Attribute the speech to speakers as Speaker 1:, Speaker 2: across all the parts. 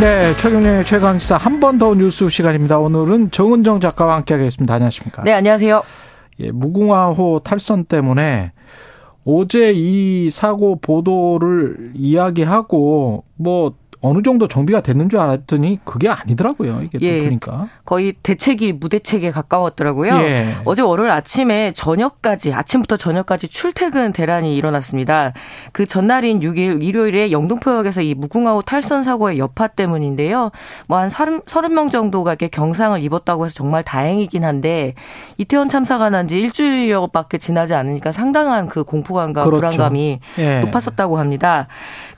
Speaker 1: 네, 최경영의 최강시사 한 번 더 뉴스 시간입니다. 오늘은 정은정 작가와 함께하겠습니다. 안녕하십니까?
Speaker 2: 네, 안녕하세요.
Speaker 1: 예, 무궁화호 탈선 때문에 어제 이 사고 보도를 이야기하고 뭐 어느 정도 정비가 됐는 줄 알았더니 그게 아니더라고요. 이게 예, 보니까
Speaker 2: 거의 대책이 무대책에 가까웠더라고요. 예. 어제 월요일 아침에 저녁까지 아침부터 저녁까지 출퇴근 대란이 일어났습니다. 그 전날인 6일 일요일에 영등포역에서 이 무궁화호 탈선 사고의 여파 때문인데요. 뭐 한 30명 정도가 이렇게 경상을 입었다고 해서 정말 다행이긴 한데 이태원 참사가 난 지 일주일여밖에 지나지 않으니까 상당한 그 공포감과 그렇죠. 불안감이 예. 높았었다고 합니다.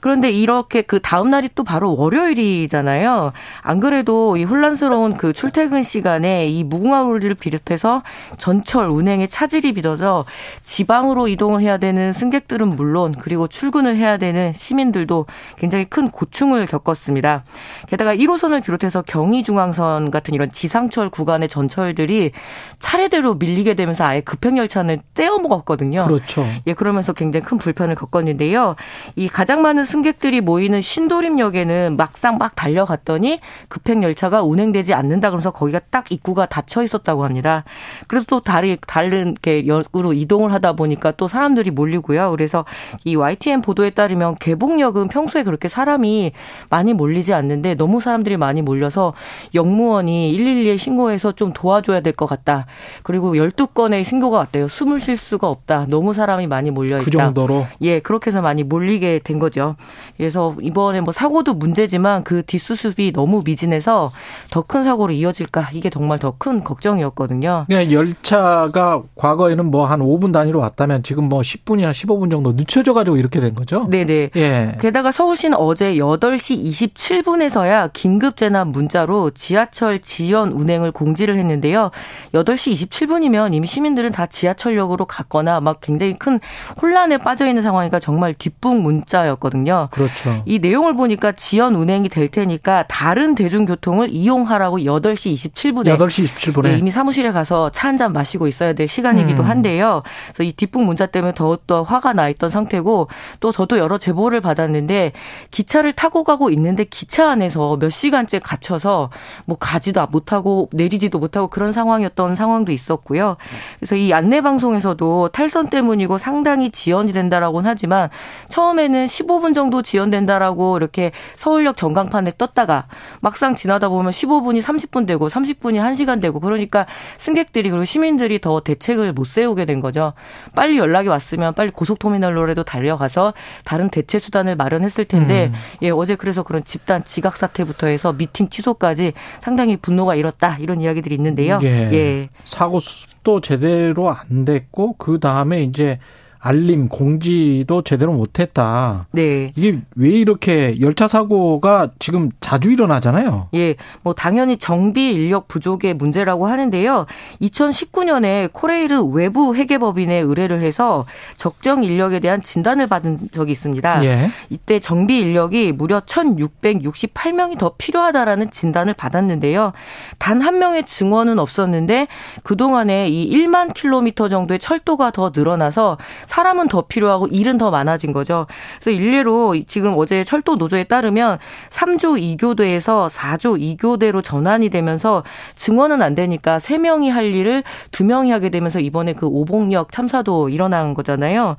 Speaker 2: 그런데 이렇게 그 다음 날이 또 바로 월요일이잖아요. 안 그래도 이 혼란스러운 그 출퇴근 시간에 이 무궁화호를 비롯해서 전철 운행에 차질이 빚어져 지방으로 이동을 해야 되는 승객들은 물론 그리고 출근을 해야 되는 시민들도 굉장히 큰 고충을 겪었습니다. 게다가 1호선을 비롯해서 경의중앙선 같은 이런 지상철 구간의 전철들이 차례대로 밀리게 되면서 아예 급행열차는 떼어 먹었거든요.
Speaker 1: 그렇죠.
Speaker 2: 예, 그러면서 굉장히 큰 불편을 겪었는데요. 이 가장 많은 승객들이 모이는 신도림역에 결국에는 막상 막 달려갔더니 급행 열차가 운행되지 않는다 그러면서 거기가 딱 입구가 닫혀 있었다고 합니다. 그래서 또 다리 다른 게 역으로 이동을 하다 보니까 또 사람들이 몰리고요. 그래서 이 YTN 보도에 따르면 개봉역은 평소에 그렇게 사람이 많이 몰리지 않는데 너무 사람들이 많이 몰려서 영무원이 112에 신고해서 좀 도와줘야 될 것 같다. 그리고 12건의 신고가 왔대요. 숨을 쉴 수가 없다. 너무 사람이 많이 몰려 있다.
Speaker 1: 그 정도로?
Speaker 2: 예, 그렇게 해서 많이 몰리게 된 거죠. 그래서 이번에 뭐 사고도 사고도 문제지만 그 뒷수습이 너무 미진해서 더 큰 사고로 이어질까 이게 정말 더 큰 걱정이었거든요.
Speaker 1: 네, 열차가 과거에는 뭐 한 5분 단위로 왔다면 지금 뭐 10분이나 15분 정도 늦춰져 가지고 이렇게 된 거죠.
Speaker 2: 네 네. 예. 게다가 서울시는 어제 8시 27분에서야 긴급 재난 문자로 지하철 지연 운행을 공지를 했는데요. 8시 27분이면 이미 시민들은 다 지하철역으로 갔거나 막 굉장히 큰 혼란에 빠져 있는 상황이니까 정말 뒷북 문자였거든요.
Speaker 1: 그렇죠.
Speaker 2: 이 내용을 보니까 지연 운행이 될 테니까 다른 대중교통을 이용하라고 8시 27분에
Speaker 1: 8시 27분에
Speaker 2: 네, 이미 사무실에 가서 차 한 잔 마시고 있어야 될 시간이기도 음. 한데요. 그래서 이 뒷북 문자 때문에 더욱더 화가 나 있던 상태고 또 저도 여러 제보를 받았는데 기차를 타고 가고 있는데 기차 안에서 몇 시간째 갇혀서 뭐 가지도 못하고 내리지도 못하고 그런 상황이었던 상황도 있었고요. 그래서 이 안내 방송에서도 탈선 때문이고 상당히 지연이 된다라고는 하지만 처음에는 15분 정도 지연된다라고 이렇게 서울역 전광판에 떴다가 막상 지나다 보면 15분이 30분 되고 30분이 1시간 되고 그러니까 승객들이 그리고 시민들이 더 대책을 못 세우게 된 거죠. 빨리 연락이 왔으면 빨리 고속터미널로라도 달려가서 다른 대체 수단을 마련했을 텐데 음. 예, 어제 그래서 그런 집단 지각 사태부터 해서 미팅 취소까지 상당히 분노가 일었다 이런 이야기들이 있는데요.
Speaker 1: 예. 예. 사고 수습도 제대로 안 됐고 그 다음에 이제 알림 공지도 제대로 못했다.
Speaker 2: 네.
Speaker 1: 이게 왜 이렇게 열차 사고가 지금 자주 일어나잖아요.
Speaker 2: 예, 뭐 당연히 정비 인력 부족의 문제라고 하는데요. 2019년에 코레일은 외부 회계법인에 의뢰를 해서 적정 인력에 대한 진단을 받은 적이 있습니다. 예. 이때 정비 인력이 무려 1,668명이 더 필요하다라는 진단을 받았는데요. 단 한 명의 증언은 없었는데 그 동안에 이 1만 킬로미터 정도의 철도가 더 늘어나서 사람은 더 필요하고 일은 더 많아진 거죠. 그래서 일례로 지금 어제 철도 노조에 따르면 3조 2교대에서 4조 2교대로 전환이 되면서 증원은 안 되니까 3명이 할 일을 2명이 하게 되면서 이번에 그 오봉역 참사도 일어난 거잖아요.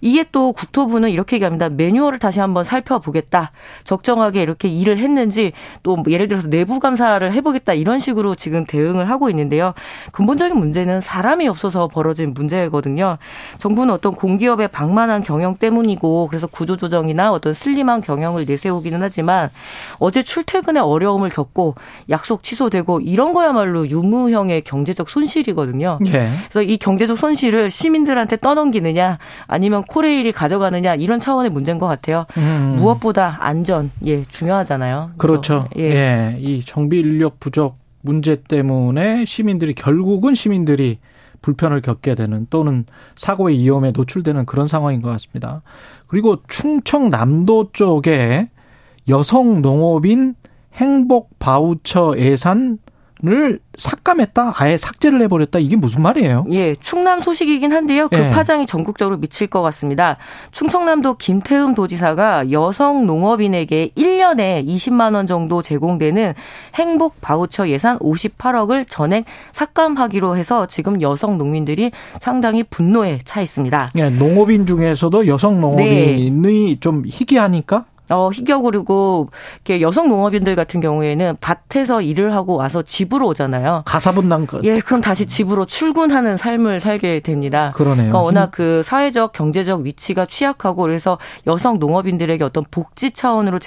Speaker 2: 이게 또 국토부는 이렇게 얘기합니다. 매뉴얼을 다시 한번 살펴보겠다. 적정하게 이렇게 일을 했는지 또뭐 예를 들어서 내부 감사를 해보겠다 이런 식으로 지금 대응을 하고 있는데요. 근본적인 문제는 사람이 없어서 벌어진 문제거든요. 정부는 어떤 공기업의 방만한 경영 때문이고 그래서 구조조정이나 어떤 슬림한 경영을 내세우기는 하지만 어제 출퇴근에 어려움을 겪고 약속 취소되고 이런 거야말로 유무형의 경제적 손실이거든요. 예. 그래서 이 경제적 손실을 시민들한테 떠넘기느냐 아니면 코레일이 가져가느냐 이런 차원의 문제인 것 같아요. 음. 무엇보다 안전 예 중요하잖아요.
Speaker 1: 그렇죠. 예. 예. 이 정비 인력 부족 문제 때문에 시민들이 결국은 시민들이 불편을 겪게 되는 또는 사고의 위험에 노출되는 그런 상황인 것 같습니다. 그리고 충청남도 쪽에 여성 농업인 행복 바우처 예산 을 삭감했다, 아예 삭제를 해버렸다 이게 무슨 말이에요?
Speaker 2: 예, 충남 소식이긴 한데요. 그 예. 파장이 전국적으로 미칠 것 같습니다. 충청남도 김태흠 도지사가 여성 농업인에게 1년에 20만 원 정도 제공되는 행복 바우처 예산 58억을 전액 삭감하기로 해서 지금 여성 농민들이 상당히 분노에 차 있습니다.
Speaker 1: 예, 농업인 중에서도 여성 농업인이 네. 좀 희귀하니까
Speaker 2: 어, 희격그리고 이렇게 여성 농업인들 같은 경우에는 밭에서 일을 하고 와서 집으로 오잖아요.
Speaker 1: 가사분담.
Speaker 2: 예, 그럼 다시 집으로 출근하는 삶을 살게 됩니다.
Speaker 1: 그러네요.
Speaker 2: 그러니까 워낙 그 사회적 경제적 위치가 취약하고 그래서 여성 농업인들에게 어떤 복지 차원으로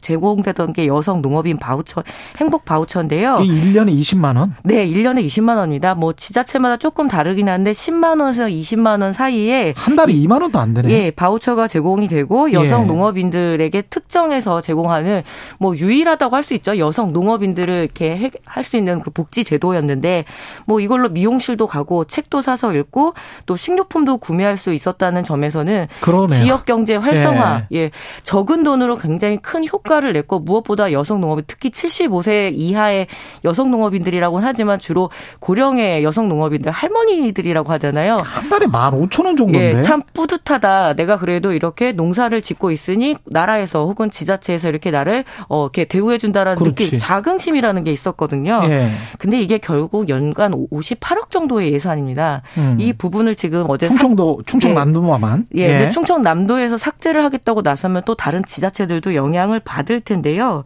Speaker 2: 제공되던 게 여성 농업인 바우처 행복 바우처인데요.
Speaker 1: 이 1년에 20만 원?
Speaker 2: 네, 1년에 20만 원입니다. 뭐 지자체마다 조금 다르긴 한데 10만 원에서 20만 원 사이에
Speaker 1: 한 달에 2만 원도 안 되네.
Speaker 2: 예, 바우처가 제공이 되고 여성 예. 농업인들에게 특정해서 제공하는 뭐 유일하다고 할 수 있죠. 여성 농업인들을 이렇게 할 수 있는 그 복지 제도였는데 뭐 이걸로 미용실도 가고 책도 사서 읽고 또 식료품도 구매할 수 있었다는 점에서는 그러네요. 지역 경제 활성화 예. 예. 적은 돈으로 굉장히 큰 효과를 냈고 무엇보다 여성 농업인 특히 75세 이하의 여성 농업인들이라고는 하지만 주로 고령의 여성 농업인들 할머니들이라고 하잖아요.
Speaker 1: 한 달에 15,000원 정도인데.
Speaker 2: 예, 참 뿌듯하다. 내가 그래도 이렇게 농사를 짓고 있으니 나라에서 지자체에서 혹은 지자체에서 이렇게 나를 어 이렇게 대우해 준다라는 느낌 자긍심이라는 게 있었거든요. 예. 근데 이게 결국 연간 58억 정도의 예산입니다. 음. 이 부분을 지금 어제
Speaker 1: 충청도 충청남도만
Speaker 2: 예. 예. 예. 충청남도에서 삭제를 하겠다고 나서면 또 다른 지자체들도 영향을 받을 텐데요.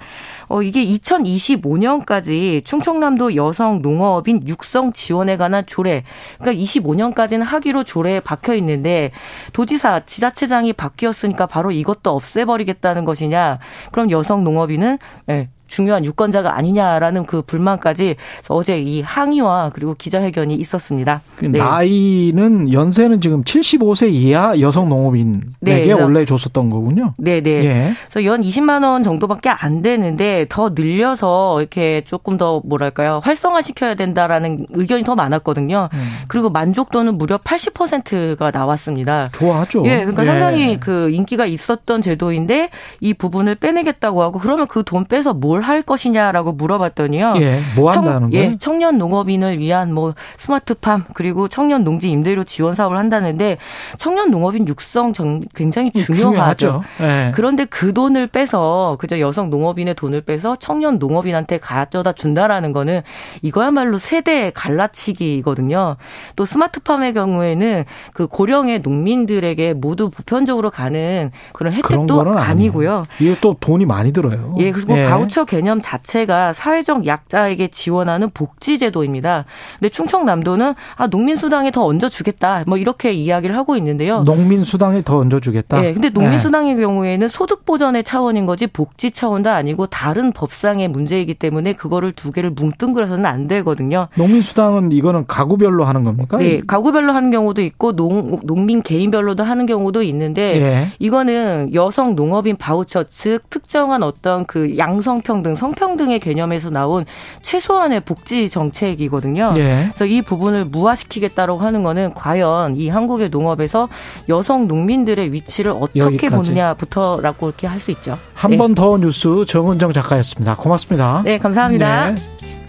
Speaker 2: 어 이게 2025년까지 충청남도 여성 농업인 육성 지원에 관한 조례 그러니까 25년까지는 하기로 조례에 박혀 있는데 도지사 지자체장이 바뀌었으니까 바로 이것도 없애버리겠다는 것이냐. 그럼 여성 농업인은 예, 중요한 유권자가 아니냐라는 그 불만까지 어제 이 항의와 그리고 기자회견이 있었습니다.
Speaker 1: 그 네. 나이는 연세는 지금 75세 이하 여성 농업인에게 네, 원래 줬었던 거군요.
Speaker 2: 네, 네. 예. 그래서 연 20만 원 정도밖에 안 되는데 더 늘려서 이렇게 조금 더 뭐랄까요 활성화 시켜야 된다라는 의견이 더 많았거든요. 음. 그리고 만족도는 무려 80%가 나왔습니다.
Speaker 1: 좋아하죠.
Speaker 2: 예, 그러니까 예. 상당히 그 인기가 있었던 제도인데 이 부분을 빼내겠다고 하고 그러면 그 돈 빼서 뭘뭘 할 것이냐라고 물어봤더니요.
Speaker 1: 예, 뭐 한다는 거예요?
Speaker 2: 예, 청년 농업인을 위한 뭐 스마트팜 그리고 청년 농지 임대료 지원 사업을 한다는데 청년 농업인 육성 굉장히 중요하죠. 예. 그런데 그 돈을 빼서 그저 여성 농업인의 돈을 빼서 청년 농업인한테 가져다 준다라는 거는 이거야말로 세대 갈라치기거든요. 또 스마트팜의 경우에는 그 고령의 농민들에게 모두 보편적으로 가는 그런 혜택도 그런 아니고요.
Speaker 1: 이게 또 돈이 많이 들어요.
Speaker 2: 예, 그리고 예. 바우처 개념 자체가 사회적 약자에게 지원하는 복지제도입니다. 근데 충청남도는 아, 농민수당에 더 얹어주겠다. 뭐 이렇게 이야기를 하고 있는데요.
Speaker 1: 농민수당에 더 얹어주겠다?
Speaker 2: 네. 근데 농민수당의 네. 경우에는 소득 보전의 차원인 거지 복지 차원도 아니고 다른 법상의 문제이기 때문에 그거를 두 개를 뭉뚱그려서는 안 되거든요.
Speaker 1: 농민수당은 이거는 가구별로 하는 겁니까?
Speaker 2: 네. 가구별로 하는 경우도 있고 농, 농민 개인별로도 하는 경우도 있는데 예. 이거는 여성 농업인 바우처 즉 특정한 어떤 그 양성평 성평등, 성평등의 개념에서 나온 최소한의 복지 정책이거든요. 네. 그래서 이 부분을 무화시키겠다고 하는 거는 과연 이 한국의 농업에서 여성 농민들의 위치를 어떻게 여기까지. 보느냐부터라고 이렇게 할 수 있죠.
Speaker 1: 한 번더 네. 뉴스 정은정 작가였습니다. 고맙습니다.
Speaker 2: 네, 감사합니다. 네.